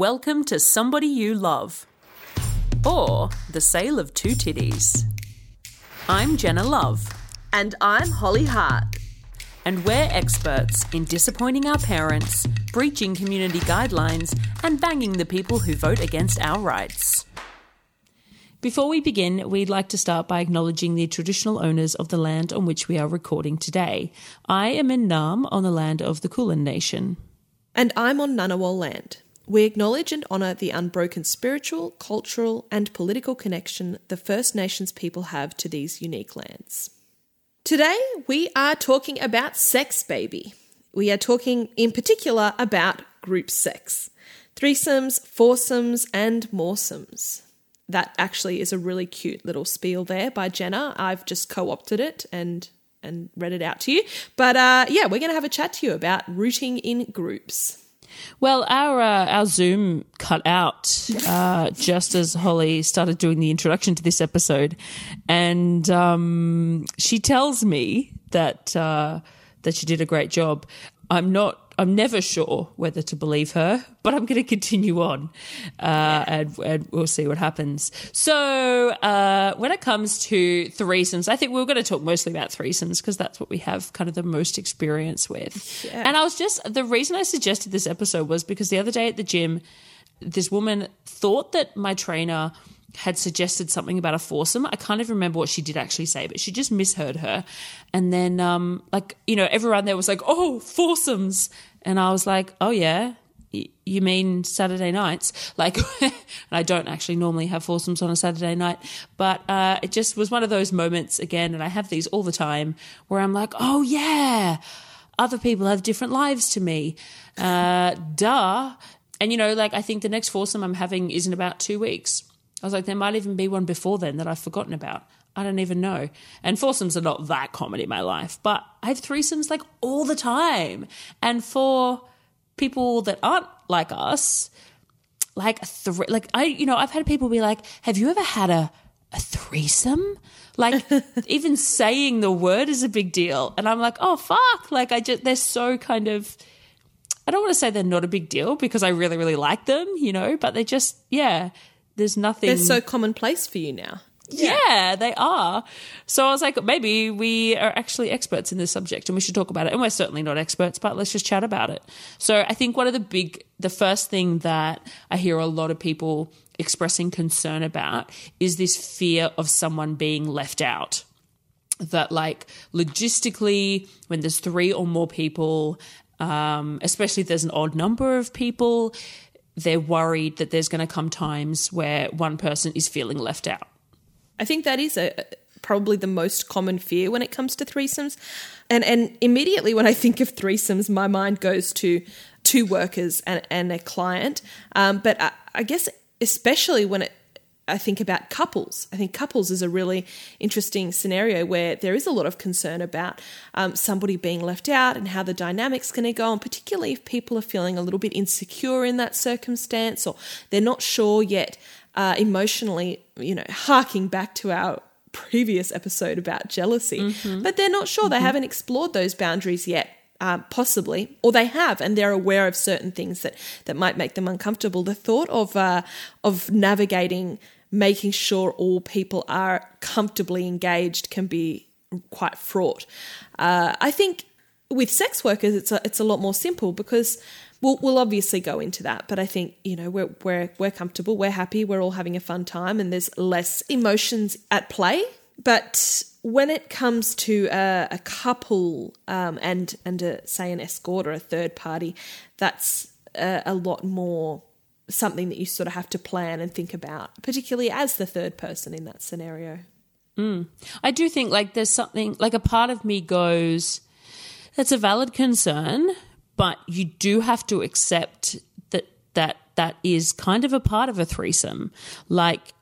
Welcome to Somebody You Love. Or The Sale of Two Titties. I'm Jenna Love, And I'm Holly Hart. and we're experts in disappointing our parents, breaching community guidelines, and banging the people who vote against our rights. Before we begin, we'd like to start by acknowledging the traditional owners of the land on which we are recording today. I am in Naarm on the land of the Kulin Nation. And I'm on Ngunnawal land. We acknowledge and honour the unbroken spiritual, cultural, and political connection the First Nations people have to these unique lands. Today, we are talking about sex, baby. We are talking in particular about group sex threesomes, foursomes, and moresomes. That actually is a really cute little spiel there by Jenna. I've just co opted it and and read it out to you. But uh, yeah, we're going to have a chat to you about rooting in groups. Well, our uh, our Zoom cut out uh, just as Holly started doing the introduction to this episode, and um, she tells me that uh, that she did a great job. I'm not. I'm never sure whether to believe her, but I'm going to continue on, uh, and, and we'll see what happens. So, uh, when it comes to threesomes, I think we we're going to talk mostly about threesomes because that's what we have kind of the most experience with. And I was just the reason I suggested this episode was because the other day at the gym, this woman thought that my trainer had suggested something about a foursome. I can't even remember what she did actually say, but she just misheard her. And then, um, like, you know, everyone there was like, oh, foursomes. And I was like, oh, yeah. You mean Saturday nights? Like, I don't actually normally have foursomes on a Saturday night, but uh, it just was one of those moments again, and I have these all the time where I'm like, oh, yeah, other people have different lives to me. Uh, duh. And, you know, like, I think the next foursome I'm having is in about two weeks. I was like, there might even be one before then that I've forgotten about. I don't even know. And foursomes are not that common in my life, but I have threesomes like all the time. And for people that aren't like us, like a three, like I, you know, I've had people be like, "Have you ever had a a threesome?" Like even saying the word is a big deal, and I'm like, "Oh fuck!" Like I just they're so kind of. I don't want to say they're not a big deal because I really, really like them, you know, but they just, yeah, there's nothing. They're so commonplace for you now. Yeah, they are. So I was like, maybe we are actually experts in this subject and we should talk about it. And we're certainly not experts, but let's just chat about it. So I think one of the big, the first thing that I hear a lot of people expressing concern about is this fear of someone being left out that like logistically when there's three or more people um, especially if there's an odd number of people they're worried that there's going to come times where one person is feeling left out I think that is a probably the most common fear when it comes to threesomes. And and immediately when I think of threesomes, my mind goes to two workers and, and a client. Um, but I, I guess especially when it I think about couples. I think couples is a really interesting scenario where there is a lot of concern about um, somebody being left out and how the dynamic's going to go, and particularly if people are feeling a little bit insecure in that circumstance or they're not sure yet uh, emotionally, you know, harking back to our previous episode about jealousy, but they're not sure. They haven't explored those boundaries yet. Uh, possibly, or they have, and they're aware of certain things that that might make them uncomfortable. The thought of uh, of navigating, making sure all people are comfortably engaged, can be quite fraught. Uh, I think with sex workers, it's a, it's a lot more simple because we'll, we'll obviously go into that. But I think you know we're we're we're comfortable, we're happy, we're all having a fun time, and there's less emotions at play. But when it comes to a, a couple um, and and a, say an escort or a third party, that's a, a lot more something that you sort of have to plan and think about, particularly as the third person in that scenario. I do think like there's something like a part of me goes, that's a valid concern, but you do have to accept that that that is kind of a part of a threesome. Like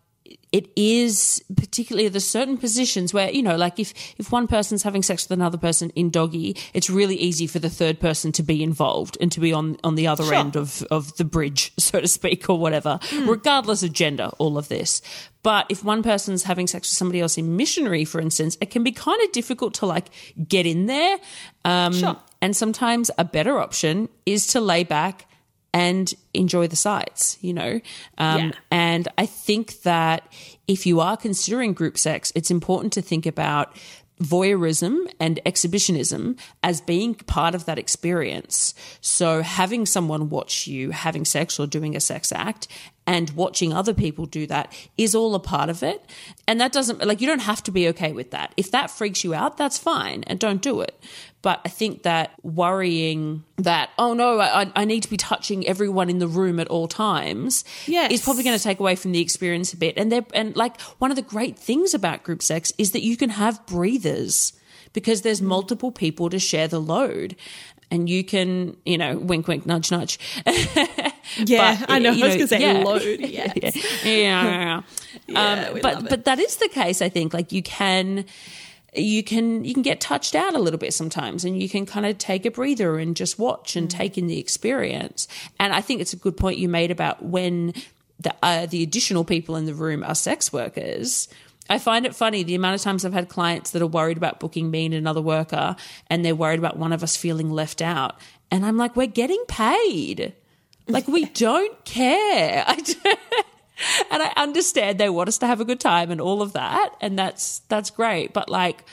it is particularly there's certain positions where you know like if if one person's having sex with another person in doggy it's really easy for the third person to be involved and to be on on the other Sure. end of of the bridge so to speak or whatever regardless of gender all of this but if one person's having sex with somebody else in missionary for instance it can be kind of difficult to like get in there um Sure. And sometimes a better option is to lay back and enjoy the sights, you know? Um, Yeah. And I think that if you are considering group sex, it's important to think about voyeurism and exhibitionism as being part of that experience. So having someone watch you having sex or doing a sex act and watching other people do that is all a part of it. And that doesn't, like, you don't have to be okay with that. If that freaks you out, that's fine and don't do it. But I think that worrying that, oh no, I, I need to be touching everyone in the room at all times Yes. is probably going to take away from the experience a bit. And they're, and like one of the great things about group sex is that you can have breathers because there's mm. multiple people to share the load. And you can, you know, wink, wink, nudge, nudge. Yeah, But, I know. you I was going to say yeah. load. Yeah. yeah, yeah. Yeah, um, but but that is the case. I think like you can you can you can get touched out a little bit sometimes, and you can kind of take a breather and just watch and take in the experience. And I think it's a good point you made about when the uh, the additional people in the room are sex workers. I find it funny the amount of times I've had clients that are worried about booking me and another worker, and they're worried about one of us feeling left out. And I'm like, we're getting paid. Like we don't care. I and I understand they want us to have a good time and all of that, and that's that's great. But like,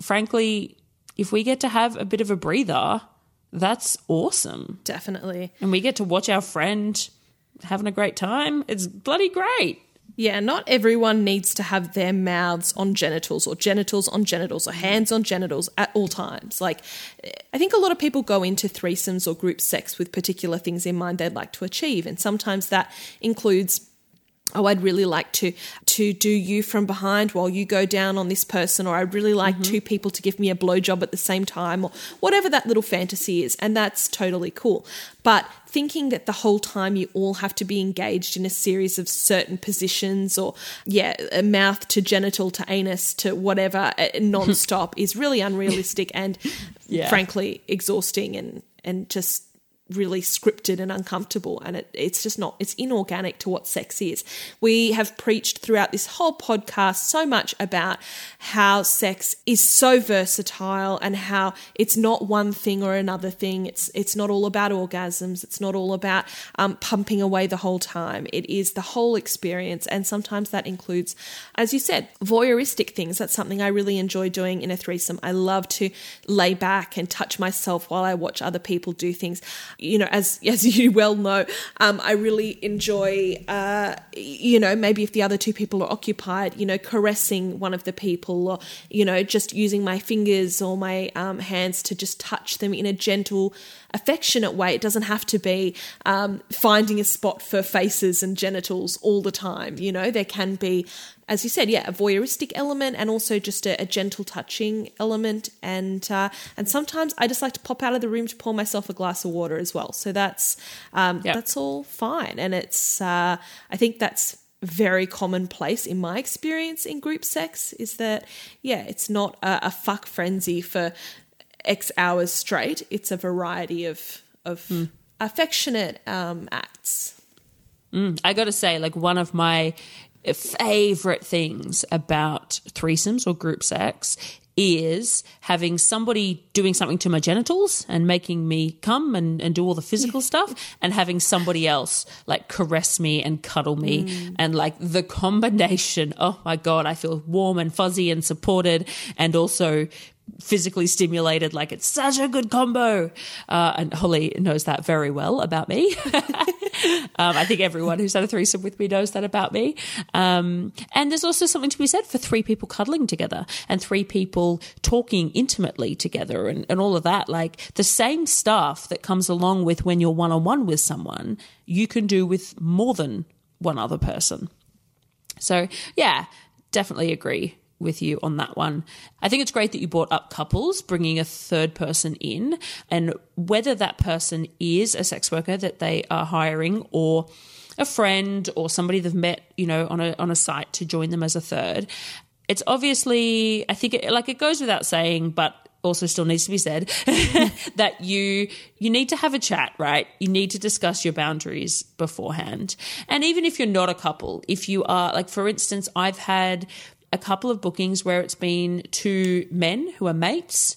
frankly, if we get to have a bit of a breather, that's awesome, Definitely. and we get to watch our friend having a great time. It's bloody great. Yeah, not everyone needs to have their mouths on genitals or genitals on genitals or hands on genitals at all times. Like, I think a lot of people go into threesomes or group sex with particular things in mind they'd like to achieve. And sometimes that includes oh i'd really like to to do you from behind while you go down on this person or i'd really like mm-hmm. two people to give me a blowjob at the same time or whatever that little fantasy is and that's totally cool but thinking that the whole time you all have to be engaged in a series of certain positions or yeah mouth to genital to anus to whatever uh, non-stop is really unrealistic and Yeah. frankly exhausting and and just really scripted and uncomfortable and it, it's just not it's inorganic to what sex is. We have preached throughout this whole podcast so much about how sex is so versatile and how it's not one thing or another thing. It's it's not all about orgasms. It's not all about um, pumping away the whole time. It is the whole experience and sometimes that includes as you said voyeuristic things. That's something i really enjoy doing in a threesome. I love to lay back and touch myself while i watch other people do things you know, as as you well know, um, I really enjoy, uh, you know, maybe if the other two people are occupied, you know, caressing one of the people, or you know, just using my fingers or my um, hands to just touch them in a gentle, affectionate way. It doesn't have to be um, finding a spot for faces and genitals all the time. You know, there can be as you said, yeah, a voyeuristic element and also just a, a gentle touching element. And uh, and sometimes I just like to pop out of the room to pour myself a glass of water as well. So that's um, Yep. that's all fine. And it's uh, I think that's very commonplace in my experience in group sex is that yeah, it's not a, a fuck frenzy for X hours straight. It's a variety of of affectionate um, acts. I got to say, like one of my favorite things about threesomes or group sex is having somebody doing something to my genitals and making me come and, and do all the physical stuff and having somebody else like caress me and cuddle me mm. and like the combination. Oh my god i feel warm and fuzzy and supported and also physically stimulated like it's such a good combo uh, and holly knows that very well about me um, I think everyone who's had a threesome with me knows that about me. Um, and there's also something to be said for three people cuddling together and three people talking intimately together and, and all of that. Like the same stuff that comes along with when you're one on one with someone, you can do with more than one other person. So, yeah, definitely agree with you on that one. I think it's great that you brought up couples, bringing a third person in, and whether that person is a sex worker that they are hiring or a friend or somebody they've met, you know, on a on a site to join them as a third. It's obviously, I think, it, like it goes without saying, but also still needs to be said that you you need to have a chat right you need to discuss your boundaries beforehand and even if you're not a couple if you are like for instance i've had a couple of bookings where it's been two men who are mates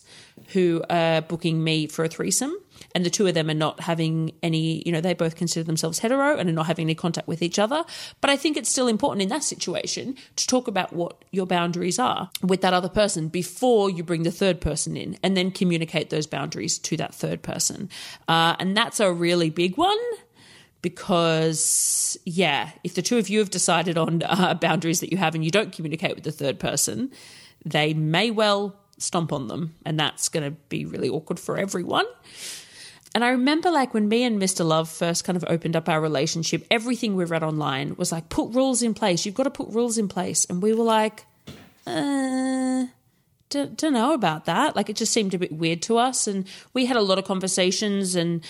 who are booking me for a threesome and the two of them are not having any, you know, they both consider themselves hetero and are not having any contact with each other. But I think it's still important in that situation to talk about what your boundaries are with that other person before you bring the third person in and then communicate those boundaries to that third person. Uh, and that's a really big one because yeah if the two of you have decided on uh, boundaries that you have and you don't communicate with the third person they may well stomp on them and that's going to be really awkward for everyone and I remember, like, when me and Mr. Love first kind of opened up our relationship, everything we read online was like, put rules in place. You've got to put rules in place. And we were like, uh, don't, don't know about that. Like, it just seemed a bit weird to us. And we had a lot of conversations and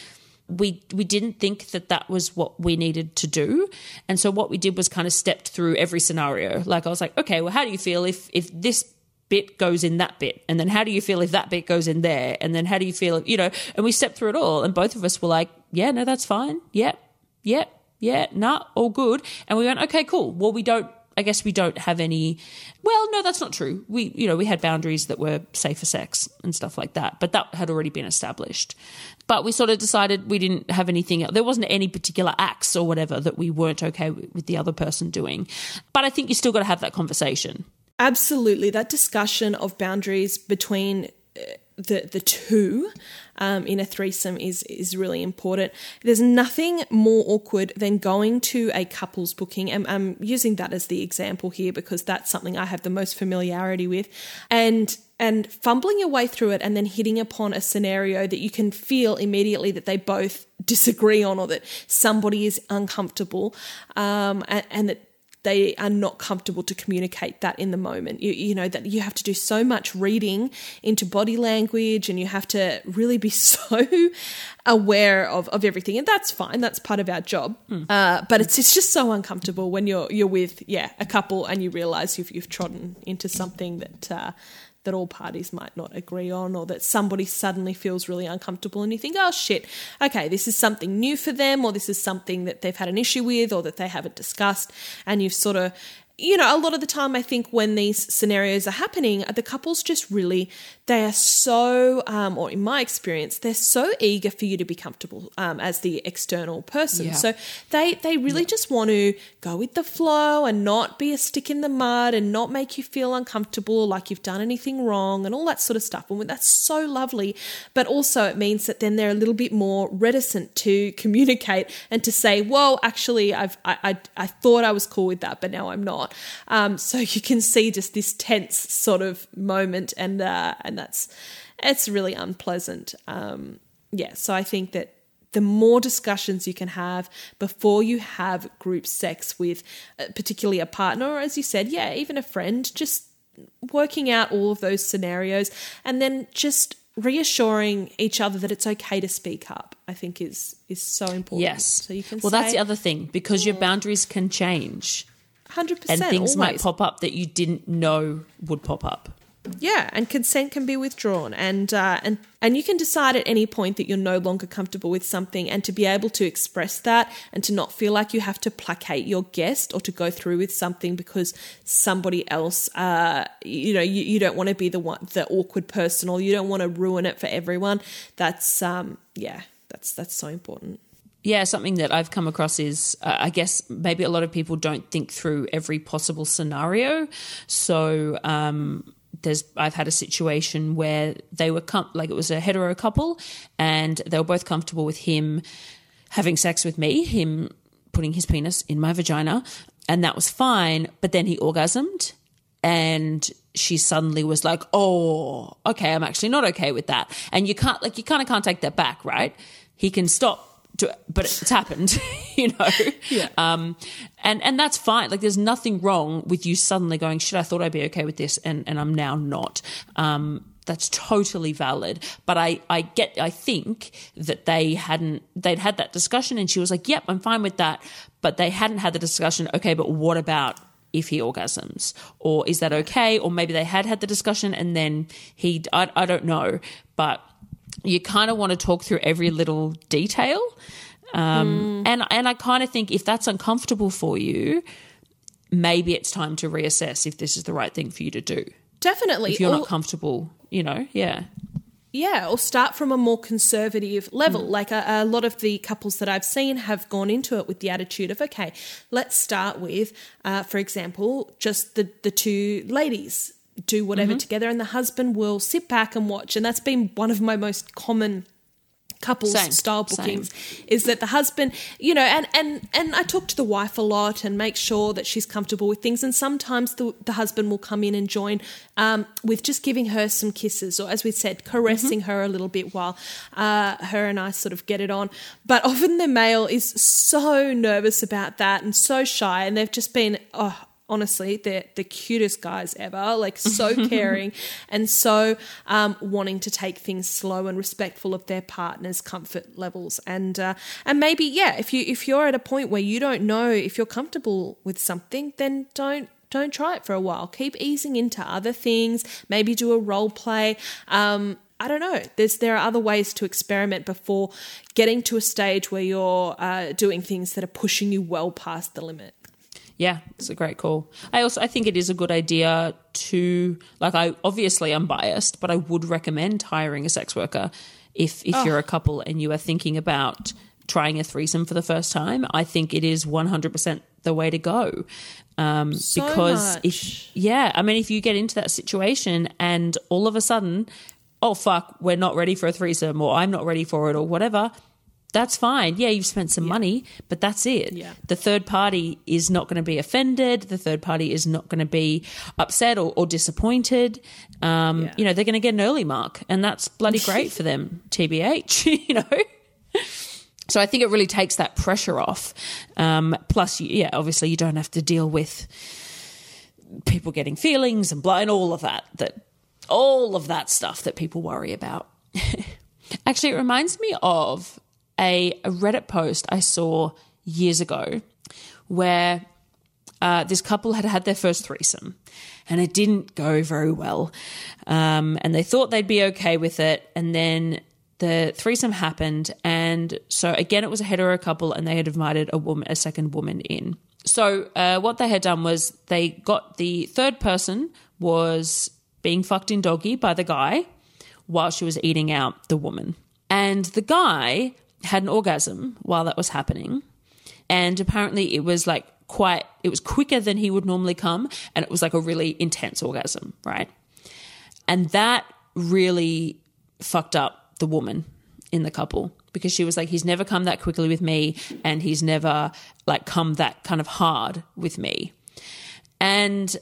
we we didn't think that that was what we needed to do. And so what we did was kind of stepped through every scenario. Like i was like okay well how do you feel if if this bit goes in that bit? And then how do you feel if that bit goes in there? And then how do you feel if, you know? And we stepped through it all and both of us were like yeah no that's fine. Yep yep yeah nah all good. And we went okay cool. Well we don't I guess we don't have any. Well, no, that's not true. We, you know, we had boundaries that were safe for sex and stuff like that, but that had already been established. But we sort of decided we didn't have anything. There wasn't any particular acts or whatever that we weren't okay with the other person doing. But I think you still got to have that conversation. Absolutely, that discussion of boundaries between uh, the the two um, in a threesome is is really important. There's nothing more awkward than going to a couples booking, and I'm using that as the example here because that's something I have the most familiarity with, and and fumbling your way through it and then hitting upon a scenario that you can feel immediately that they both disagree on or that somebody is uncomfortable um, and, and, that they are not comfortable to communicate that in the moment. You, you know, that you have to do so much reading into body language and you have to really be so aware of, of everything. And that's fine. That's part of our job. Mm. Uh, but it's, it's just so uncomfortable when you're, you're with, yeah, a couple and you realize you've, you've trodden into something that, uh, that all parties might not agree on, or that somebody suddenly feels really uncomfortable and you think, oh shit, okay, this is something new for them, or this is something that they've had an issue with, or that they haven't discussed, and you've sort of you know, a lot of the time, I think when these scenarios are happening, the couples just really, they are so, um, or in my experience, they're so eager for you to be comfortable um, as the external person. Yeah. So they, they really yeah. just want to go with the flow and not be a stick in the mud and not make you feel uncomfortable, like you've done anything wrong and all that sort of stuff. And that's so lovely. But also, it means that then they're a little bit more reticent to communicate and to say, well, actually, I've, I, I, I thought I was cool with that, but now I'm not. Um, so you can see just this tense sort of moment, and uh, and that's it's really unpleasant. Um, yeah, so I think that the more discussions you can have before you have group sex with uh, particularly a partner or as you said yeah even a friend just working out all of those scenarios and then just reassuring each other that it's okay to speak up i think is is so important. Yes. So you can well say, that's the other thing because your boundaries can change Hundred percent. And things always. might pop up that you didn't know would pop up. Yeah, and consent can be withdrawn, and uh, and and you can decide at any point that you're no longer comfortable with something, and to be able to express that, and to not feel like you have to placate your guest or to go through with something because somebody else, uh, you know, you, you don't want to be the one, the awkward person, or you don't want to ruin it for everyone. That's um, yeah, that's that's so important. Yeah, something that I've come across is uh, I guess maybe a lot of people don't think through every possible scenario. So, um, there's I've had a situation where they were com- like it was a hetero couple and they were both comfortable with him having sex with me, him putting his penis in my vagina, and that was fine, but then he orgasmed and she suddenly was like, "Oh, okay, I'm actually not okay with that." And you can't like you kind of can't take that back, right? He can stop to, but it's happened, you know. Yeah. Um, and and that's fine. Like, there's nothing wrong with you suddenly going, "Shit, I thought I'd be okay with this, and and I'm now not." Um, that's totally valid. But I I get I think that they hadn't they'd had that discussion, and she was like, "Yep, I'm fine with that," but they hadn't had the discussion. Okay, but what about if he orgasms or is that okay or maybe they had had the discussion and then he I, I don't know but you kind of want to talk through every little detail. Um, mm. And and I kind of think if that's uncomfortable for you, maybe it's time to reassess if this is the right thing for you to do. Definitely. If you're Or- not comfortable, you know, yeah. Yeah, or start from a more conservative level. Like a, a lot of the couples that I've seen have gone into it with the attitude of, okay, let's start with, uh, for example, just the, the two ladies do whatever together, and the husband will sit back and watch. And that's been one of my most common couples Same, style same. bookings is that the husband you know and and and I talk to the wife a lot and make sure that she's comfortable with things and sometimes the, the husband will come in and join um, with just giving her some kisses or as we said caressing her a little bit while uh, her and I sort of get it on but often the male is so nervous about that and so shy and they've just been oh honestly they're the cutest guys ever like so caring and so um, wanting to take things slow and respectful of their partner's comfort levels and uh, and maybe yeah if you if you're at a point where you don't know if you're comfortable with something then don't don't try it for a while keep easing into other things maybe do a role play um, I don't know. There's there are other ways to experiment before getting to a stage where you're uh, doing things that are pushing you well past the limit. Yeah, it's a great call. I also I think it is a good idea to like I obviously I'm biased, but I would recommend hiring a sex worker if if you're a couple and you are thinking about trying a threesome for the first time. I think it is 100% the way to go. Um, So because much. if yeah, I mean if you get into that situation and all of a sudden, oh fuck, we're not ready for a threesome or I'm not ready for it or whatever, that's fine. Yeah, you've spent some money, but that's it. Yeah. The third party is not going to be offended. The third party is not going to be upset or, or disappointed. Um, Yeah. You know, they're going to get an early mark, and that's bloody great for them, TBH, you know? So I think it really takes that pressure off. Um, plus, yeah, obviously, you don't have to deal with people getting feelings and blah, and all of that, that all of that stuff that people worry about. Actually, it reminds me of a, a Reddit post I saw years ago where uh, this couple had had their first threesome and it didn't go very well. Um, and they thought they'd be okay with it. And then the threesome happened. And so again, it was a hetero couple and they had invited a woman, a second woman in. So uh, what they had done was they got the third person was being fucked in doggy by the guy while she was eating out the woman. And the guy had an orgasm while that was happening. And apparently it was like quite, it was quicker than he would normally come. And it was like a really intense orgasm, right? And that really fucked up the woman in the couple because she was like, he's never come that quickly with me and he's never like come that kind of hard with me. And,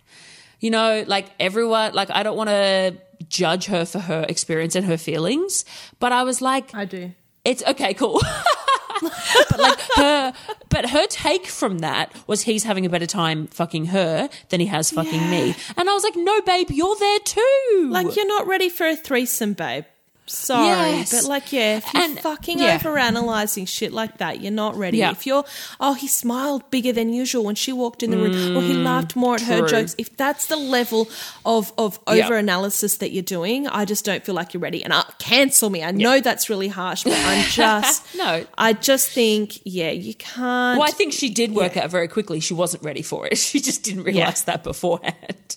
you know, like everyone, like I don't want to judge her for her experience and her feelings, but I was like, I do. It's okay, cool. but like her, but her take from that was he's having a better time fucking her than he has fucking me, and I was like, no, babe, you're there too. Like you're not ready for a threesome, babe. Sorry, Yes. but like, yeah, if you're And- fucking yeah. over analyzing shit like that, you're not ready. Yeah. If you're, oh, he smiled bigger than usual when she walked in the room, or he laughed more at her Mm, jokes. If that's the level of of Yeah. over analysis that you're doing, I just don't feel like you're ready. And uh, cancel me. I know that's really harsh, but I'm just No. I just think, yeah, you can't. well, I think she did work out very quickly. She wasn't ready for it. She just didn't realize that beforehand.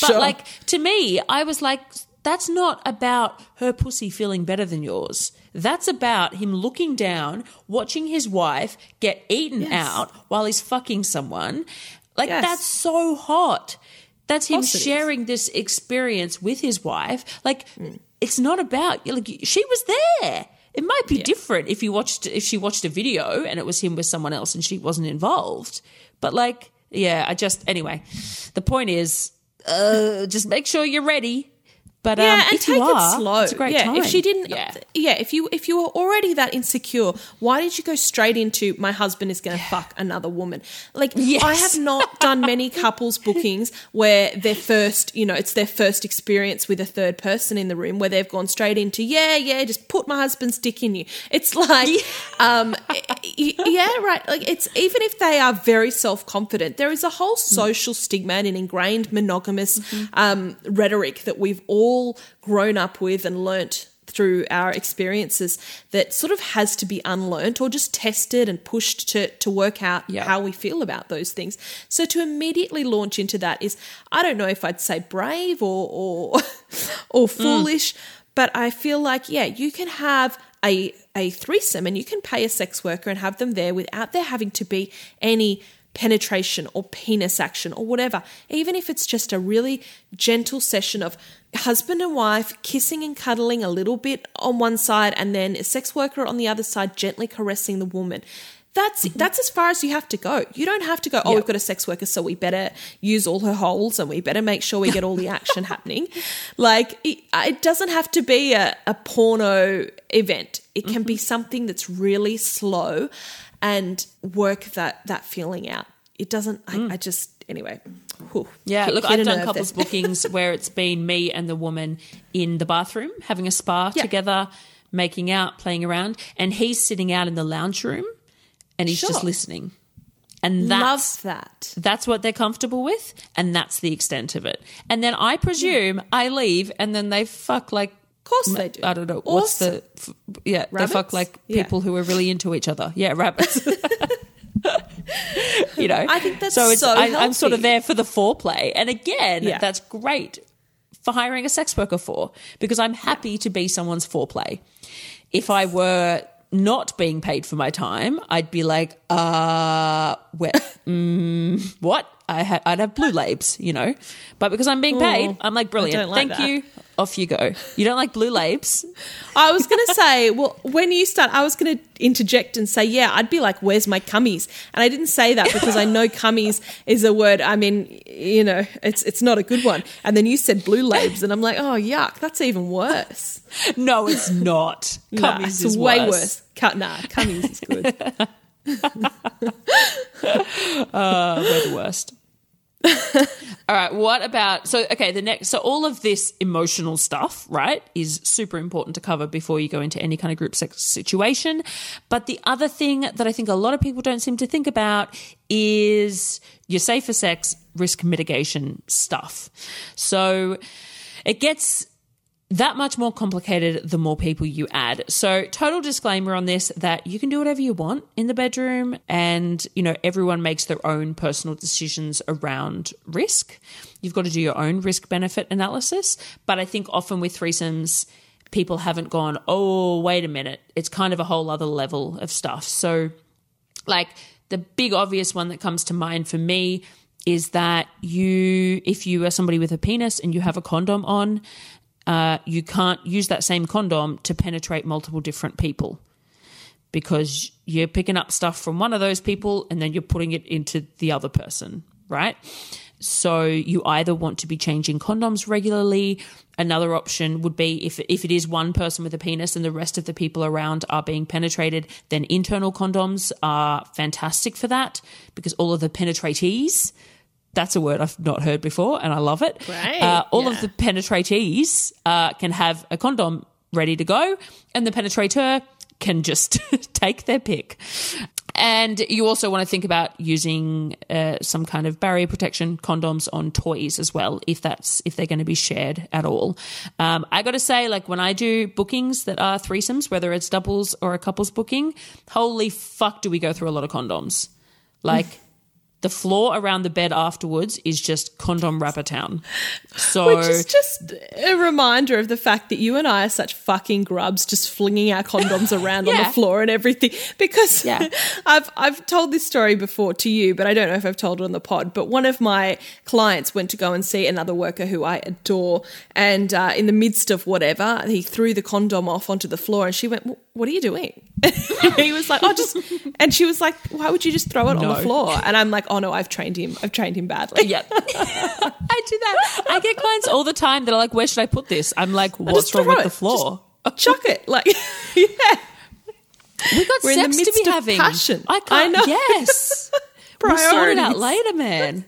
But Sure. like to me, I was like, that's not about her pussy feeling better than yours. That's about him looking down, watching his wife get eaten Yes. out while he's fucking someone. Like Yes. that's so hot. That's him is. sharing this experience with his wife. Like Mm. it's not about like she was there. It might be different if you watched if she watched a video and it was him with someone else and she wasn't involved. But like, yeah, I just anyway. The point is, uh, just make sure you're ready. But yeah, um, and if take you are, it slow. it's a great yeah, time. if she didn't, yeah. yeah. if you if you were already that insecure, why did you go straight into my husband is going to fuck another woman? Like Yes. I have not done many couples bookings where their first, you know, it's their first experience with a third person in the room where they've gone straight into yeah, yeah, just put my husband's dick in you. It's like, um, yeah, right. Like it's even if they are very self confident, there is a whole social stigma and an ingrained monogamous um, rhetoric that we've all grown up with and learnt through our experiences that sort of has to be unlearned or just tested and pushed to to work out Yeah. how we feel about those things. So to immediately launch into that is I don't know if I'd say brave or or or mm. foolish, but I feel like yeah, you can have a a threesome and you can pay a sex worker and have them there without there having to be any penetration or penis action or whatever, even if it's just a really gentle session of husband and wife kissing and cuddling a little bit on one side and then a sex worker on the other side gently caressing the woman. That's mm-hmm. that's as far as you have to go. You don't have to go, oh, Yeah. we've got a sex worker, so we better use all her holes and we better make sure we get all the action happening. Like it, uh, it doesn't have to be a, a porno event. It can be mm-hmm. something that's really slow and work that that feeling out. It doesn't. I, hmm. I just anyway. whew, Yeah, look, I've done couples there. bookings where it's been me and the woman in the bathroom having a spa Yeah. together, making out, playing around, and he's sitting out in the lounge room and he's just listening. And that's Love that. that's what they're comfortable with, and that's the extent of it. And then I presume I leave, and then they fuck like. Of course they do. I don't know what's the f- yeah they fuck Rabbits? like Yeah. people who are really into each other. Yeah, rabbits. you know, I think that's so. It's so I, I'm sort of there for the foreplay, and again, Yeah. that's great for hiring a sex worker for because I'm happy to be someone's foreplay. If I were not being paid for my time, I'd be like, uh, where, mm, what? I ha- I'd have blue labes, you know. But because I'm being paid, I'm like, brilliant. like Thank that. you. Off you go. You don't like blue labes? I was going to say, well, when you start, I was going to interject and say, yeah, I'd be like, where's my cummies? And I didn't say that because I know cummies is a word. I mean, you know, it's it's not a good one. And then you said blue labes, and I'm like, oh yuck, that's even worse. No, it's not. Nah, Cummies it's is way worse. worse. Cut, nah, cummies is good. Uh, we're the worst. all right. What about so? Okay, the next. So all of this emotional stuff, right, is super important to cover before you go into any kind of group sex situation. But the other thing that I think a lot of people don't seem to think about is your safer sex risk mitigation stuff. So it gets that much more complicated the more people you add. So, total disclaimer on this that you can do whatever you want in the bedroom and, you know, everyone makes their own personal decisions around risk. You've got to do your own risk benefit analysis, but I think often with threesomes people haven't gone, "Oh, wait a minute. It's kind of a whole other level of stuff." So, like the big obvious one that comes to mind for me is that you if you are somebody with a penis and you have a condom on uh, you can't use that same condom to penetrate multiple different people because you're picking up stuff from one of those people and then you're putting it into the other person, right? So you either want to be changing condoms regularly. Another option would be if if it is one person with a penis and the rest of the people around are being penetrated, then internal condoms are fantastic for that because all of the penetratees that's a word I've not heard before, and I love it. Right, Uh, all yeah. of the penetratees uh, can have a condom ready to go, and the penetrator can just take their pick. And you also want to think about using uh, some kind of barrier protection condoms on toys as well, if that's if they're going to be shared at all. Um, I got to say, like when I do bookings that are threesomes, whether it's doubles or a couples booking, holy fuck, do we go through a lot of condoms? Like. The floor around the bed afterwards is just condom wrapper town. So Which is just a reminder of the fact that you and I are such fucking grubs, just flinging our condoms around on the floor and everything. Because Yeah. I've I've told this story before to you, but I don't know if I've told it on the pod. But one of my clients went to go and see another worker who I adore, and uh, in the midst of whatever, he threw the condom off onto the floor, and she went, "Wh- "What are you doing?" he was like, "Oh, just," and she was like, "Why would you just throw it on the floor?" And I'm like, "Oh no, I've trained him. I've trained him badly." Yeah. I do that. I get clients all the time that are like, where should I put this? I'm like, what's wrong with it. the floor? Chuck it, like yeah. we got We're in the sex midst to be of having. passion. I can't. I know. Yes. we'll sort it out later, man.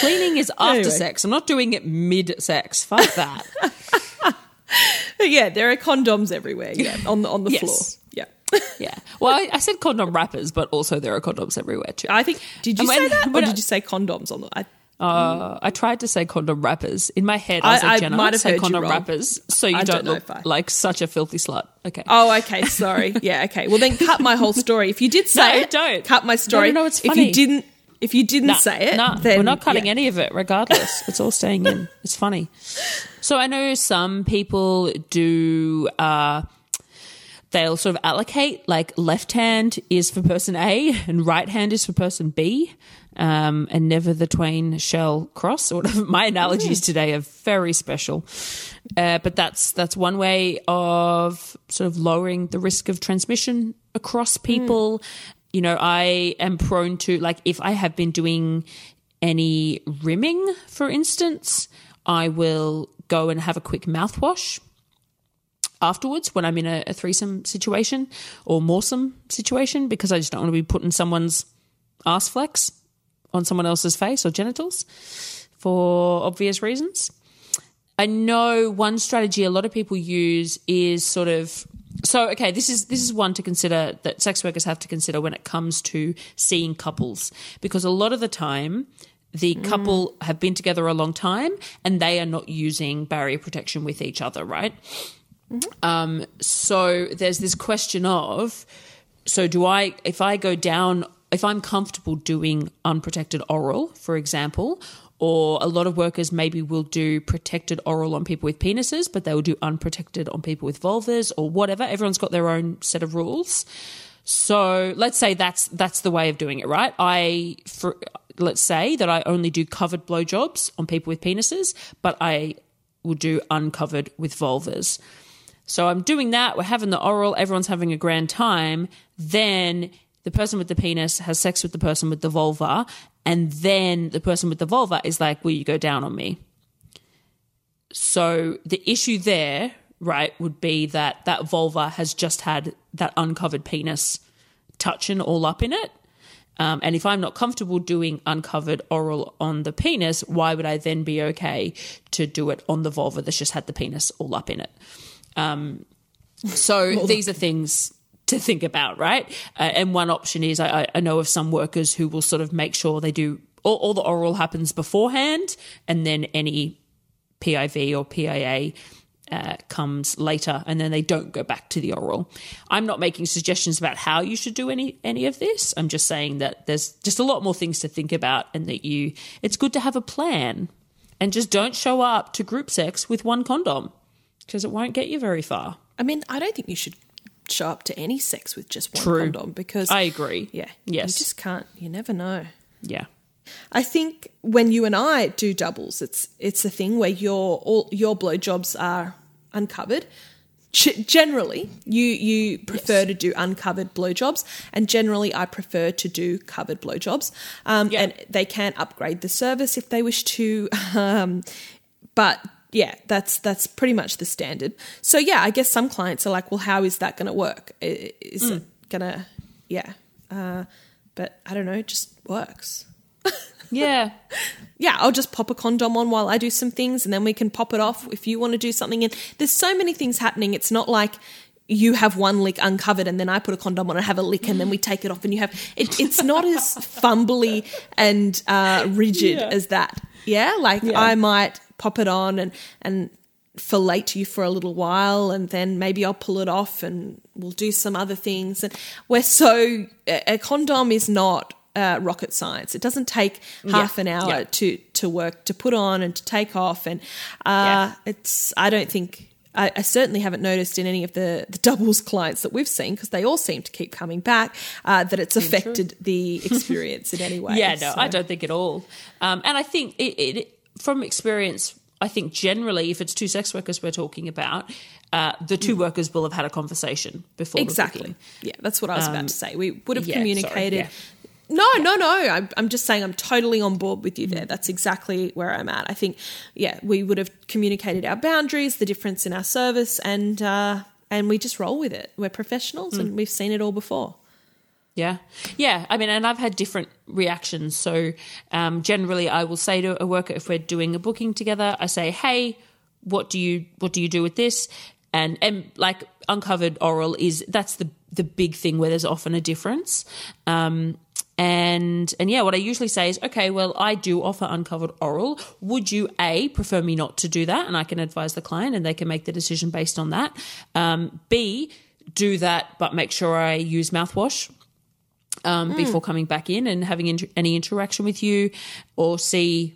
Cleaning is after Anyway. sex. I'm not doing it mid sex. Fuck that. Yeah, there are condoms everywhere. Yeah, on the on the Yes. floor. Yeah, yeah. Well, I, I said condom wrappers, but also there are condoms everywhere too. I think. Did you And say that, or when I- did you say condoms on the? I, Uh, I tried to say condom wrappers. In my head, I was like, I Jenna, might have say you condom wrappers so you don't, don't know look like such a filthy slut. Okay. Oh, okay. Sorry. Yeah. Okay. Well, then cut my whole story. If you did say No, it, don't. cut my story. No, no, no, it's If you didn't, if you didn't Nah, say it, nah, then we're not cutting yeah. any of it, regardless. it's all staying in. It's funny. So I know some people do. Uh, they'll sort of allocate like left hand is for person A and right hand is for person B. Um, and never the twain shall cross. My analogies today are very special, uh, but that's that's one way of sort of lowering the risk of transmission across people. You know, I am prone to like if I have been doing any rimming, for instance, I will go and have a quick mouthwash afterwards when I'm in a, a threesome situation or moresome situation because I just don't want to be putting someone's ass flecks on someone else's face or genitals for obvious reasons. I know one strategy a lot of people use is sort of so okay this is this is one to consider that sex workers have to consider when it comes to seeing couples. Because a lot of the time the couple have been together a long time and they are not using barrier protection with each other right? Um, so there's this question of so do I if I go down if I'm comfortable doing unprotected oral, for example, or a lot of workers maybe will do protected oral on people with penises, but they will do unprotected on people with vulvas or whatever. Everyone's got their own set of rules. So let's say that's that's the way of doing it, right? I for let's say that I only do covered blowjobs on people with penises, but I will do uncovered with vulvas. So I'm doing that. We're having the oral. Everyone's having a grand time. Then the person with the penis has sex with the person with the vulva. And then the person with the vulva is like, Will you go down on me? So the issue there, right, would be that that vulva has just had that uncovered penis touching all up in it. Um, and if I'm not comfortable doing uncovered oral on the penis, why would I then be okay to do it on the vulva that's just had the penis all up in it? Um, so these are things to think about, right? Uh, and one option is I, I- know of some workers who will sort of make sure they do all, all the oral happens beforehand, and then any PIV or PIA uh, comes later, and then they don't go back to the oral. I'm not making suggestions about how you should do any any of this. I'm just saying that there's just a lot more things to think about, and that you it's good to have a plan, and just don't show up to group sex with one condom because it won't get you very far. I mean, I don't think you should show up to any sex with just one True. condom because I agree. yeah, Yes. you just can't. You never know. Yeah. I think when you and I do doubles, it's it's a thing where your all your blowjobs are uncovered. G- generally, you you prefer to do uncovered blowjobs, and generally, I prefer to do covered blowjobs. Um, Yeah. And they can upgrade the service if they wish to, um, but yeah, that's that's pretty much the standard. So yeah, I guess some clients are like, well, how is that going to work? Is it going to, yeah, uh, but I don't know, it just works Yeah. yeah, I'll just pop a condom on while I do some things and then we can pop it off if you want to do something. And there's so many things happening. It's not like you have one lick uncovered and then I put a condom on and have a lick and then we take it off and you have it, it's not as fumbly and uh, rigid as that. Yeah, like I might pop it on and and fellate you for a little while and then maybe I'll pull it off and we'll do some other things. And we're so a condom is not uh, rocket science. It doesn't take half an hour yeah. to to work to put on and to take off and Yeah. uh, it's I don't think I, I certainly haven't noticed in any of the, the doubles clients that we've seen because they all seem to keep coming back uh, that it's affected the experience in any way. Yeah, no, So- I don't think at all. Um, and I think it, it, from experience, I think generally, if it's two sex workers we're talking about, uh, the two workers will have had a conversation before. Mm. Exactly. Yeah, that's what I was about to say. We would have Um, yeah, sorry, communicated. yeah. No, no, no. I'm, I'm just saying I'm totally on board with you Mm. there. That's exactly where I'm at. I think, yeah, we would have communicated our boundaries, the difference in our service, and uh, and we just roll with it. We're professionals, Mm. and we've seen it all before. Yeah. Yeah. I mean, and I've had different reactions. So um, generally, I will say to a worker if we're doing a booking together, I say, "Hey, what do you what do you do with this?" And and like uncovered oral is that's the the big thing where there's often a difference. Um, And and yeah, what I usually say is, okay, well, I do offer uncovered oral. Would you a prefer me not to do that, and I can advise the client, and they can make the decision based on that. Um, B do that, but make sure I use mouthwash um, before coming back in and having any interaction with you, or see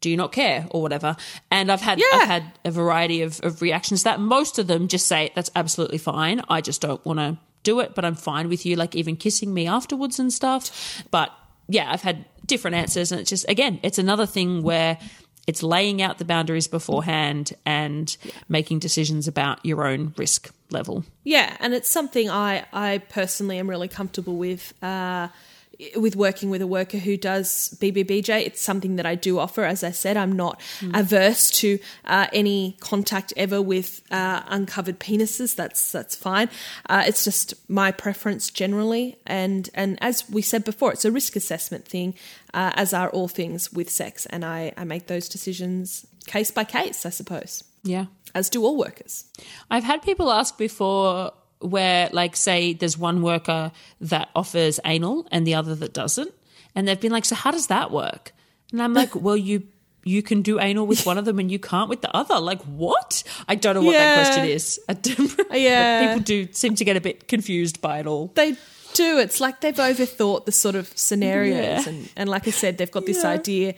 do you not care or whatever. And i've had Yeah. i've had a variety of, of reactions that most of them just say that's absolutely fine. I just don't want to do it but i'm fine with you like even kissing me afterwards and stuff. But yeah i've had different answers and it's just again it's another thing where it's laying out the boundaries beforehand and making decisions about your own risk level Yeah, and it's something I I personally am really comfortable with. Uh, with working with a worker who does BBBJ, it's something that I do offer. As I said, I'm not averse to uh, any contact ever with uh, uncovered penises. That's that's fine. Uh, it's just my preference generally, and and as we said before, it's a risk assessment thing, uh, as are all things with sex, and I I make those decisions case by case, I suppose, yeah as do all workers. I've had people ask before where, like, say there's one worker that offers anal and the other that doesn't. And they've been like, so how does that work? And I'm like, well, you you can do anal with one of them and you can't with the other. Like, what? I don't know what that question is. I don't- but Yeah. people do seem to get a bit confused by it all. They do. It's like they've overthought the sort of scenarios, Yeah. and and like I said, they've got this Yeah. idea,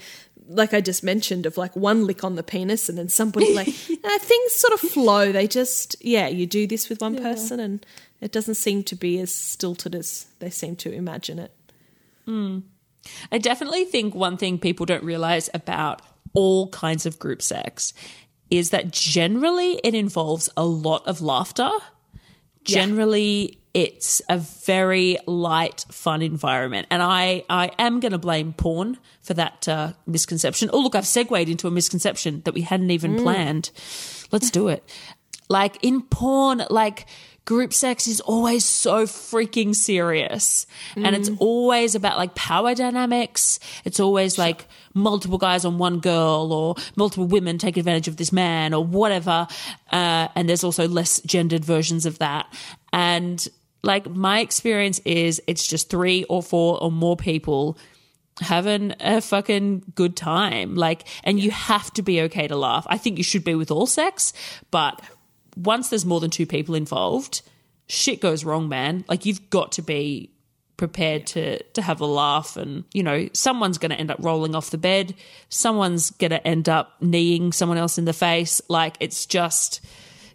like I just mentioned, of like one lick on the penis, and then somebody like uh, things sort of flow. They just yeah, you do this with one person, and it doesn't seem to be as stilted as they seem to imagine it. I definitely think one thing people don't realize about all kinds of group sex is that generally it involves a lot of laughter. Generally, it's a very light, fun environment. And I, I am going to blame porn for that uh, misconception. Oh, look, I've segued into a misconception that we hadn't even planned. Let's do it. Like in porn, like group sex is always so freaking serious. And it's always about like power dynamics. It's always like multiple guys on one girl or multiple women take advantage of this man or whatever. Uh, and there's also less gendered versions of that. And like my experience is it's just three or four or more people having a fucking good time. Like, and you have to be okay to laugh. I think you should be with all sex, but once there's more than two people involved, shit goes wrong, man. Like, you've got to be prepared to to have a laugh and you know someone's going to end up rolling off the bed someone's going to end up kneeing someone else in the face like it's just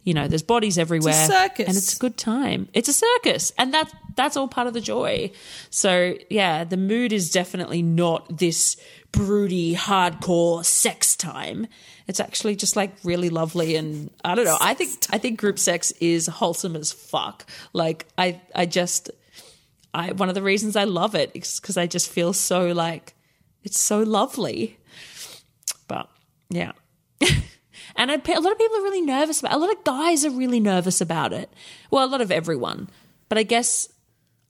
you know there's bodies everywhere circus. and it's a good time. It's a circus and that's that's all part of the joy. So yeah the mood is definitely not this broody hardcore sex time. It's actually just like really lovely and i don't know. I think i think group sex is wholesome as fuck. Like i i just I one of the reasons I love it is because I just feel so like it's so lovely. But yeah, and a lot of people are really nervous about. A lot of guys are really nervous about it. Well, a lot of everyone, but I guess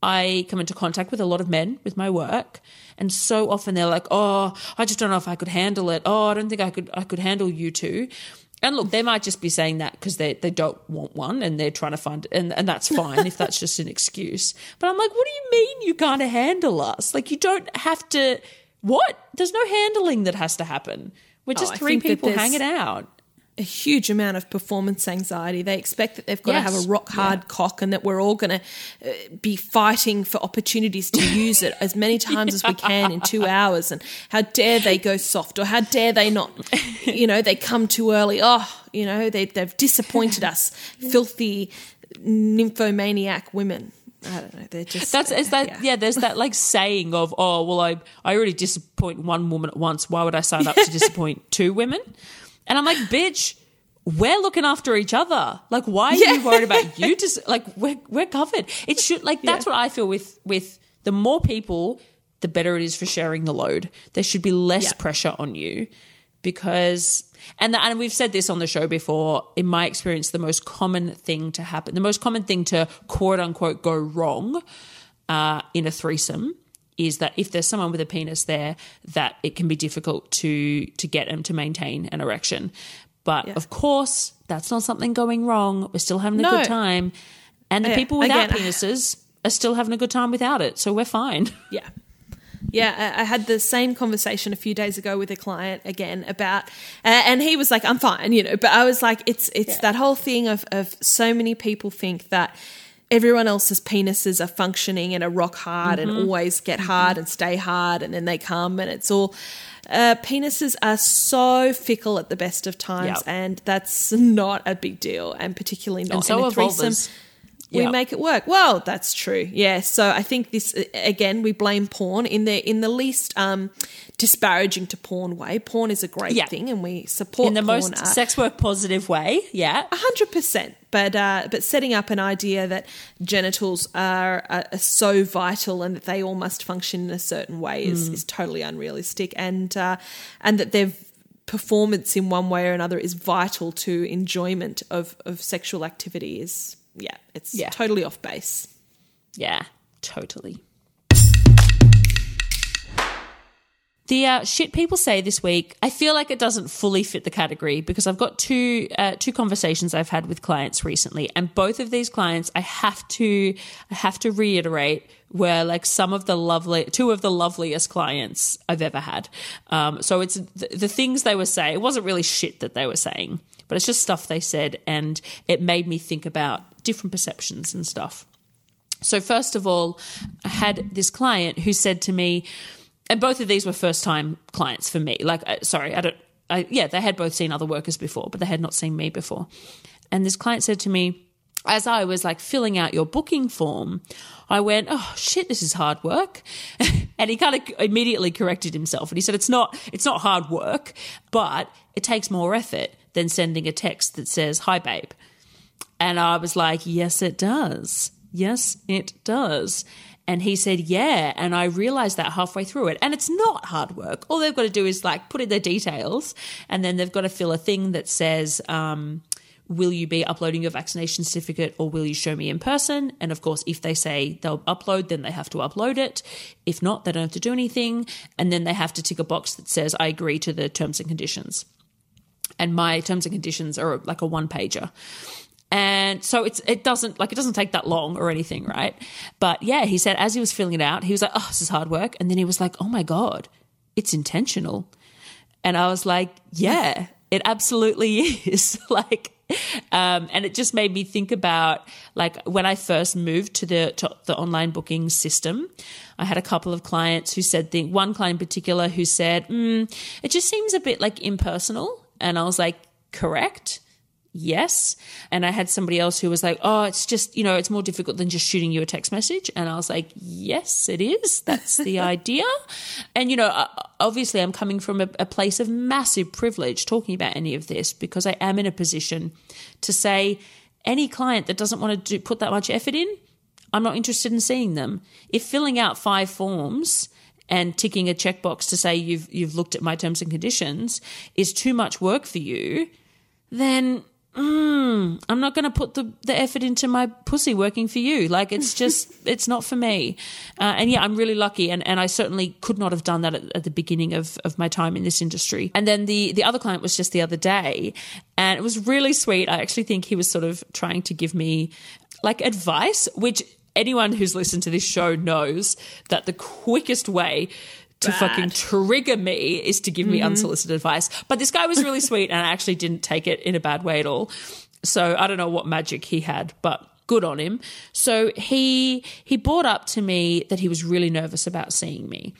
I come into contact with a lot of men with my work, and so often they're like, "Oh, I just don't know if I could handle it. Oh, I don't think I could. I could handle you two. And look, they might just be saying that because they they don't want one and they're trying to find and and that's fine if that's just an excuse. But I'm like, what do you mean you can't handle us? Like you don't have to. What? There's no handling that has to happen. We're just I three people hanging out. A huge amount of performance anxiety. They expect that they've got Yes. to have a rock hard cock and that we're all going to uh, be fighting for opportunities to use it as many times as we can in two hours. And how dare they go soft or how dare they not? You know, they come too early. Oh, you know, they, they've disappointed us. Filthy nymphomaniac women. I don't know. They're just. That's is that yeah. yeah. There's that like saying of oh well I I already disappoint one woman at once. Why would I sign up to disappoint two women? And I'm like, bitch, we're looking after each other. Like, why are you worried about you? Just like we're we're covered. It should like that's Yeah. what I feel with with the more people, the better it is for sharing the load. There should be less Yeah. pressure on you because and and we've said this on the show before in my experience the most common thing to happen the most common thing to quote unquote go wrong uh, in a threesome is that if there's someone with a penis there that it can be difficult to to get them to maintain an erection but of course that's not something going wrong we're still having a No. good time and the Yeah, people without again- penises are still having a good time without it so we're fine Yeah. Yeah, I I had the same conversation a few days ago with a client again about, uh, and he was like, "I'm fine," you know. But I was like, "It's it's Yeah. that whole thing of of so many people think that everyone else's penises are functioning and are rock hard Mm-hmm. and always get hard and stay hard, and then they come and it's all." Uh, penises are so fickle at the best of times, Yep. and that's not a big deal, and particularly not And so in a threesome vulvas. We Yeah. make it work. Well, that's true. Yeah. So I think this again, we blame porn in the in the least um, disparaging to porn way. Porn is a great Yeah. thing, and we support In the most uh, sex work positive way. Yeah. hundred percent. But uh, but setting up an idea that genitals are, are, are so vital and that they all must function in a certain way is, is totally unrealistic, and uh, and that their performance in one way or another is vital to enjoyment of of sexual activity is yeah, it's Yeah. totally off base. Yeah, totally. The uh, shit people say this week, I feel like it doesn't fully fit the category because I've got two uh, two conversations I've had with clients recently, and both of these clients, I have to I have to reiterate, were like some of the lovely two of the loveliest clients I've ever had. Um, so it's the, the things they were saying. It wasn't really shit that they were saying, but it's just stuff they said, and it made me think about different perceptions and stuff. So, first of all, I had this client who said to me, and both of these were first time clients for me. Like, uh, sorry, I don't, I, yeah, they had both seen other workers before, but they had not seen me before. And this client said to me, as I was like filling out your booking form, I went, oh shit, this is hard work. and he kind of immediately corrected himself and he said, it's not, it's not hard work, but it takes more effort than sending a text that says, hi babe. And I was like, yes, it does. Yes, it does. And he said, yeah. And I realized that halfway through it. And it's not hard work. All they've got to do is like put in their details and then they've got to fill a thing that says, um, will you be uploading your vaccination certificate or will you show me in person? And of course, if they say they'll upload, then they have to upload it. If not, they don't have to do anything. And then they have to tick a box that says, I agree to the terms and conditions. And my terms and conditions are like a one pager. And so it's it doesn't like it doesn't take that long or anything, right? But yeah, he said as he was filling it out, he was like, "Oh, this is hard work," and then he was like, "Oh my god, it's intentional," and I was like, "Yeah, it absolutely is." like, um, and it just made me think about like when I first moved to the to the online booking system. I had a couple of clients who said the one client in particular who said, mm, "It just seems a bit like impersonal," and I was like, "Correct." Yes. And I had somebody else who was like, oh, it's just, you know, it's more difficult than just shooting you a text message. And I was like, yes, it is. That's the idea. And, you know, obviously I'm coming from a, a place of massive privilege talking about any of this because I am in a position to say any client that doesn't want to do, put that much effort in, I'm not interested in seeing them. If filling out five forms and ticking a checkbox to say you've you've looked at my terms and conditions is too much work for you, then mm, I'm not going to put the, the effort into my pussy working for you. Like it's just, it's not for me. Uh, and yeah, I'm really lucky. And, and I certainly could not have done that at, at the beginning of, of my time in this industry. And then the, the other client was just the other day and it was really sweet. I actually think he was sort of trying to give me like advice, which anyone who's listened to this show knows that the quickest way to Bad. fucking trigger me is to give me mm-hmm. unsolicited advice. But this guy was really sweet and I actually didn't take it in a bad way at all. So I don't know what magic he had, but good on him. So he he brought up to me that he was really nervous about seeing me.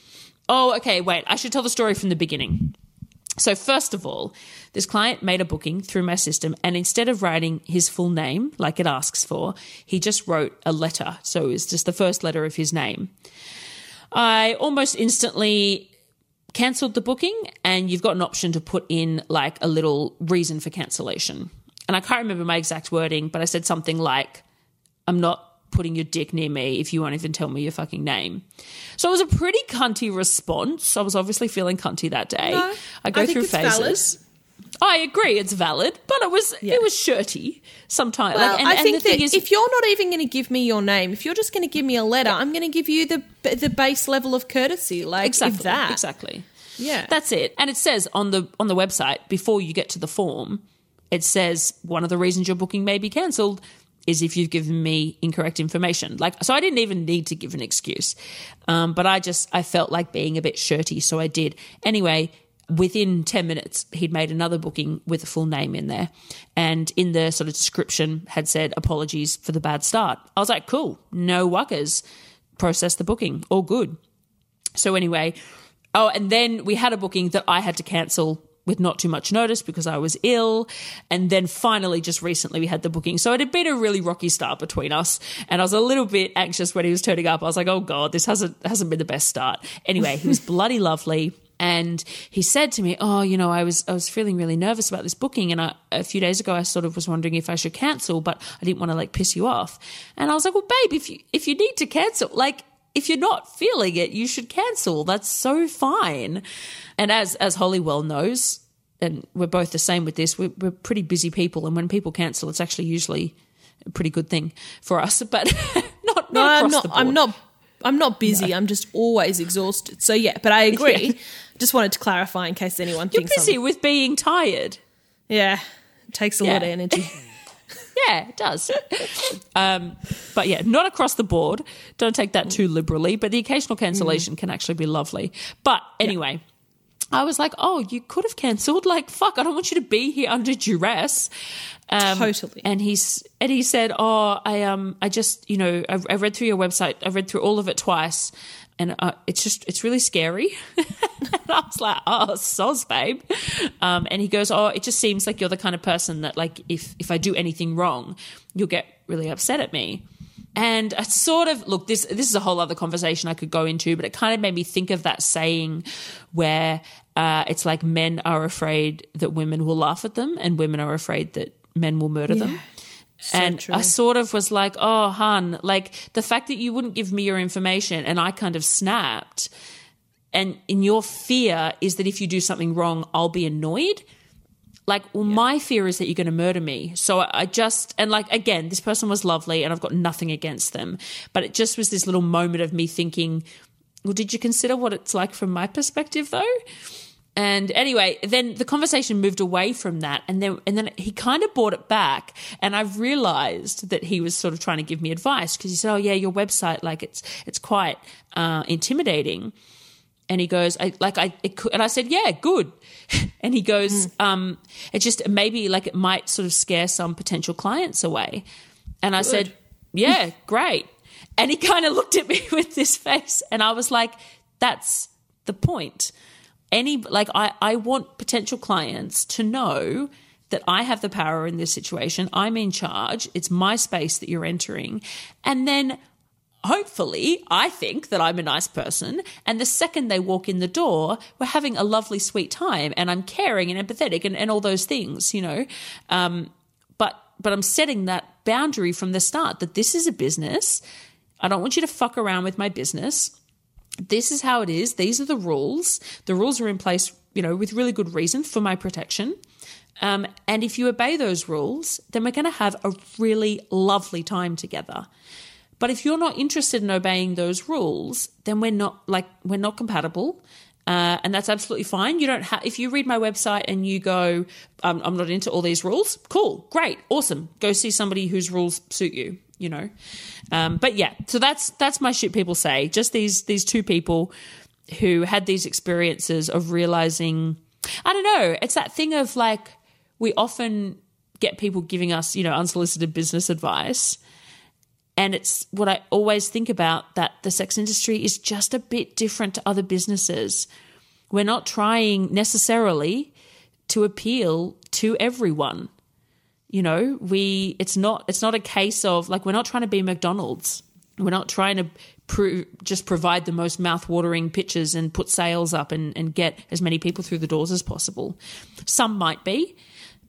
Oh, okay, wait, I should tell the story from the beginning. So, first of all, this client made a booking through my system, and instead of writing his full name like it asks for, he just wrote a letter. So, it was just the first letter of his name. I almost instantly cancelled the booking, and you've got an option to put in like a little reason for cancellation. And I can't remember my exact wording, but I said something like, I'm not putting your dick near me if you won't even tell me your fucking name. So it was a pretty cunty response. I was obviously feeling cunty that day. No, I go I through it's valid. Phases. I agree, it's valid, but it was Yeah. it was shirty sometimes. Well, like, and, I and think the thing that is, if you're not even going to give me your name, if you're just going to give me a letter, I'm going to give you the the base level of courtesy, like exactly that. exactly. Yeah, That's it. And it says on the on the website before you get to the form, it says one of the reasons your booking may be cancelled is if you've given me incorrect information. Like, so I didn't even need to give an excuse. Um, but I just, I felt like being a bit shirty. So I did. Anyway, within 10 minutes, he'd made another booking with a full name in there. And in the sort of description had said, apologies for the bad start. I was like, cool, no wuckers. Process the booking, all good. So anyway, oh, and then we had a booking that I had to cancel with not too much notice because I was ill. And then finally, just recently, we had the booking. So it had been a really rocky start between us. And I was a little bit anxious when he was turning up. I was like, oh God, this hasn't, hasn't been the best start. Anyway, he was bloody lovely. And he said to me, "Oh, you know, I was I was feeling really nervous about this booking, and I, a few days ago I sort of was wondering if I should cancel, but I didn't want to like piss you off." And I was like, "Well, babe, if you if you need to cancel, like if you're not feeling it, you should cancel. That's so fine." And as as Holly well knows, and we're both the same with this, we're, we're pretty busy people, and when people cancel, it's actually usually a pretty good thing for us. But not, not No, I'm not. I'm not. I'm not busy. I'm just always exhausted. So yeah, but I agree. Just wanted to clarify in case anyone thinks You're thinks busy I'm, with being tired. yeah, it takes a lot of energy. Yeah, it does. um, but yeah, not across the board. Don't take that too liberally. But the occasional cancellation can actually be lovely. But anyway, I was like, oh, you could have cancelled. Like, fuck, I don't want you to be here under duress. Um, Totally. And he's and he said, oh, I um, I just you know, I, I read through your website. I read through all of it twice. And uh, it's just, it's really scary. and I was like, oh, soz, babe. Um, and he goes, oh, it just seems like you're the kind of person that, like, if, if I do anything wrong, you'll get really upset at me. And I sort of look this this is a whole other conversation I could go into, but it kind of made me think of that saying where uh, it's like men are afraid that women will laugh at them, and women are afraid that men will murder them. So and true. I sort of was like, oh, hun, like the fact that you wouldn't give me your information, and I kind of snapped. And in your fear is that if you do something wrong, I'll be annoyed like well my fear is that you're going to murder me. So I, I just and like again this person was lovely and i've got nothing against them but it just was this little moment of me thinking well did you consider what it's like from my perspective though? And anyway then the conversation moved away from that and then and then he kind of brought it back and i realized that he was sort of trying to give me advice because he said oh yeah your website like it's it's quite uh, intimidating and he goes, I like I it could, and I said, yeah, good. And he goes, um, it just maybe like it might sort of scare some potential clients away. And I said, yeah, great. And he kind of looked at me with this face, and I was like, that's the point. Any like I I want potential clients to know that I have the power in this situation. I'm in charge. It's my space that you're entering, and then hopefully, I think that I'm a nice person. And the second they walk in the door, we're having a lovely, sweet time and I'm caring and empathetic and, and all those things, you know. Um, but, but I'm setting that boundary from the start that this is a business. I don't want you to fuck around with my business. This is how it is. These are the rules. The rules are in place, you know, with really good reason for my protection. Um, and if you obey those rules, then we're going to have a really lovely time together. But if you're not interested in obeying those rules, then we're not like we're not compatible. Uh, and that's absolutely fine. You don't have if you read my website and you go, um, I'm not into all these rules. Cool, great, awesome. Go see somebody whose rules suit you. You know, um, but yeah. So that's that's my shit. People say just these these two people who had these experiences of realizing. I don't know. It's that thing of like we often get people giving us you know unsolicited business advice and it's what I always think about that the sex industry is just a bit different to other businesses. We're not trying necessarily to appeal to everyone. You know, we it's not it's not a case of like we're not trying to be McDonald's. We're not trying to pro- just provide the most mouth-watering pictures and put sales up and, and get as many people through the doors as possible. Some might be,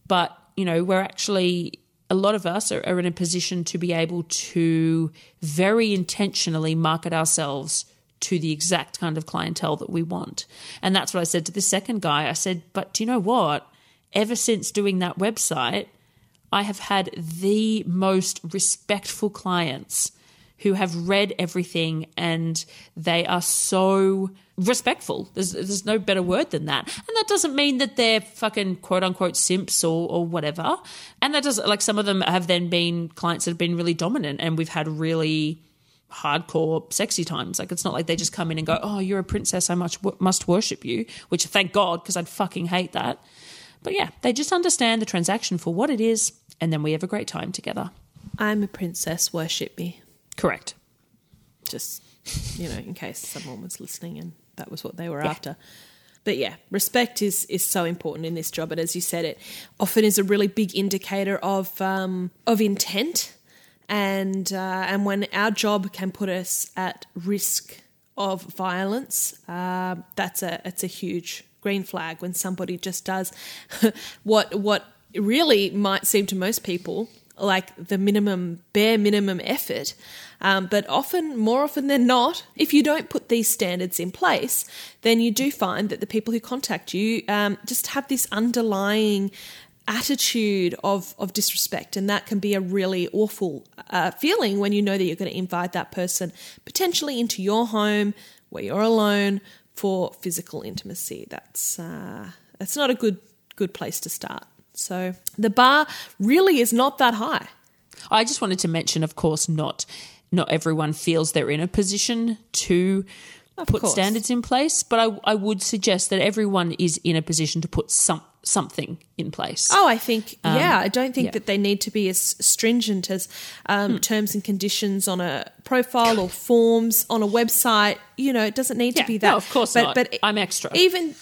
but you know, we're actually a lot of us are, are in a position to be able to very intentionally market ourselves to the exact kind of clientele that we want. And that's what I said to the second guy. I said, but do you know what? Ever since doing that website, I have had the most respectful clients who have read everything and they are so respectful. There's there's no better word than that. And that doesn't mean that they're fucking quote unquote simps or or whatever. And that does like some of them have then been clients that have been really dominant and we've had really hardcore sexy times like it's not like they just come in and go oh you're a princess i much must worship you which thank god because i'd fucking hate that but yeah they just understand the transaction for what it is and then we have a great time together I'm a princess, worship me. correct Just, you know, in case someone was listening and that was what they were after. But yeah, respect is, is so important in this job. And as you said, it often is a really big indicator of um, of intent. And uh, and when our job can put us at risk of violence, uh, that's a it's a huge green flag. When somebody just does what what really might seem to most people like the minimum bare minimum effort. Um, but often more often than not if you don't put these standards in place then you do find that the people who contact you um, just have this underlying attitude of, of disrespect. And that can be a really awful uh, feeling when you know that you're going to invite that person potentially into your home where you're alone for physical intimacy. That's uh, that's not a good good place to start so the bar really is not that high. I just wanted to mention, of course, not not everyone feels they're in a position to put course. standards in place, but I, I would suggest that everyone is in a position to put some something in place. Oh, I think yeah. I don't think that they need to be as stringent as um, terms and conditions on a profile or forms on a website. You know, it doesn't need Yeah, to be that. no, of course but, not. But I'm extra. Even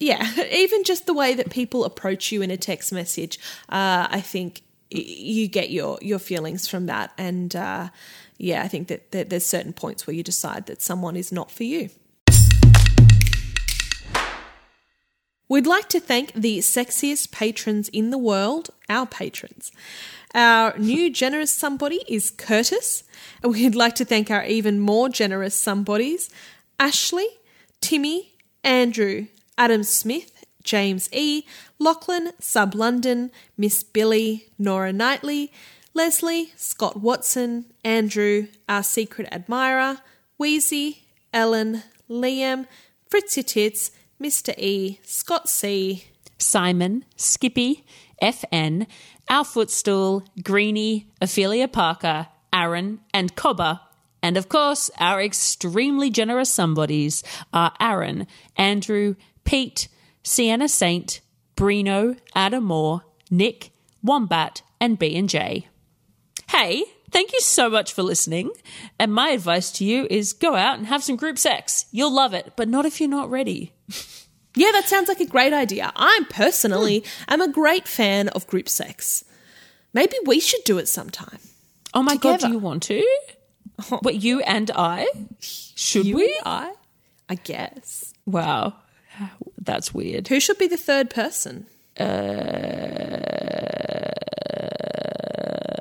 yeah, even just the way that people approach you in a text message, uh, I think you get your your feelings from that. And uh, yeah, I think that, that there's certain points where you decide that someone is not for you. We'd like to thank the sexiest patrons in the world, our patrons. Our new generous somebody is Curtis, and we'd like to thank our even more generous somebodies Ashley, Timmy, Andrew, Adam Smith, James E., Lachlan, Sub London, Miss Billy, Nora Knightley, Leslie, Scott Watson, Andrew, our secret admirer, Wheezy, Ellen, Liam, Fritzy Tits, Mr. E, Scott C, Simon, Skippy, FN, Our Footstool, Greenie, Ophelia Parker, Aaron, and Cobber. And of course, our extremely generous somebodies are Aaron, Andrew, Pete, Sienna Saint, Brino, Adam Moore, Nick, Wombat, and B&J. Hey, thank you so much for listening. And my advice to you is go out and have some group sex. You'll love it, but not if you're not ready. Yeah, that sounds like a great idea. I personally hmm. am a great fan of group sex. Maybe we should do it sometime. Oh my god, do you want to? What you and I? Should You we? and I, I guess. Wow. That's weird. Who should be the third person? Uh,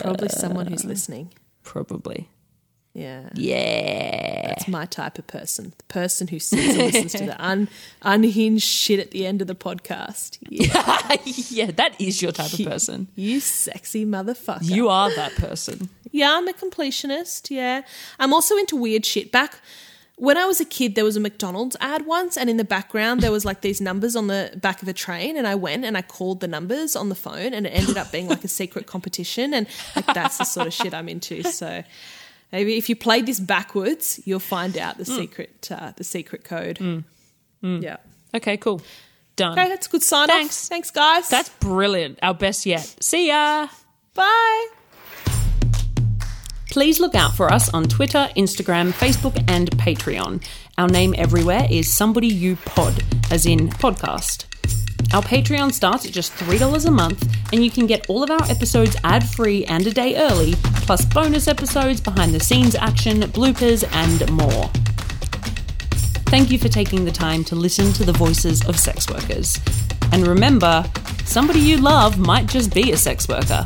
Probably someone who's listening. Probably. Yeah. Yeah. That's my type of person. The person who sits and listens to the un, unhinged shit at the end of the podcast. Yeah. yeah, that is your type of person. You sexy motherfucker. You are that person. Yeah, I'm a completionist. Yeah. I'm also into weird shit. Back when I was a kid, there was a McDonald's ad once, and in the background, there was like these numbers on the back of a train. And I went and I called the numbers on the phone, and it ended up being like a secret competition. And like, that's the sort of shit I'm into. So maybe if you play this backwards, you'll find out the mm. secret, uh, the secret code. Mm. Mm. Yeah. Okay, cool. Done. Okay, that's a good sign Thanks. off. Thanks, guys. That's brilliant. Our best yet. See ya. bye. Please look out for us on Twitter, Instagram, Facebook, and Patreon. Our name everywhere is Somebody You Pod, as in podcast. Our Patreon starts at just $3 a month, and you can get all of our episodes ad free and a day early, plus bonus episodes, behind the scenes action, bloopers, and more. Thank you for taking the time to listen to the voices of sex workers. And remember, somebody you love might just be a sex worker.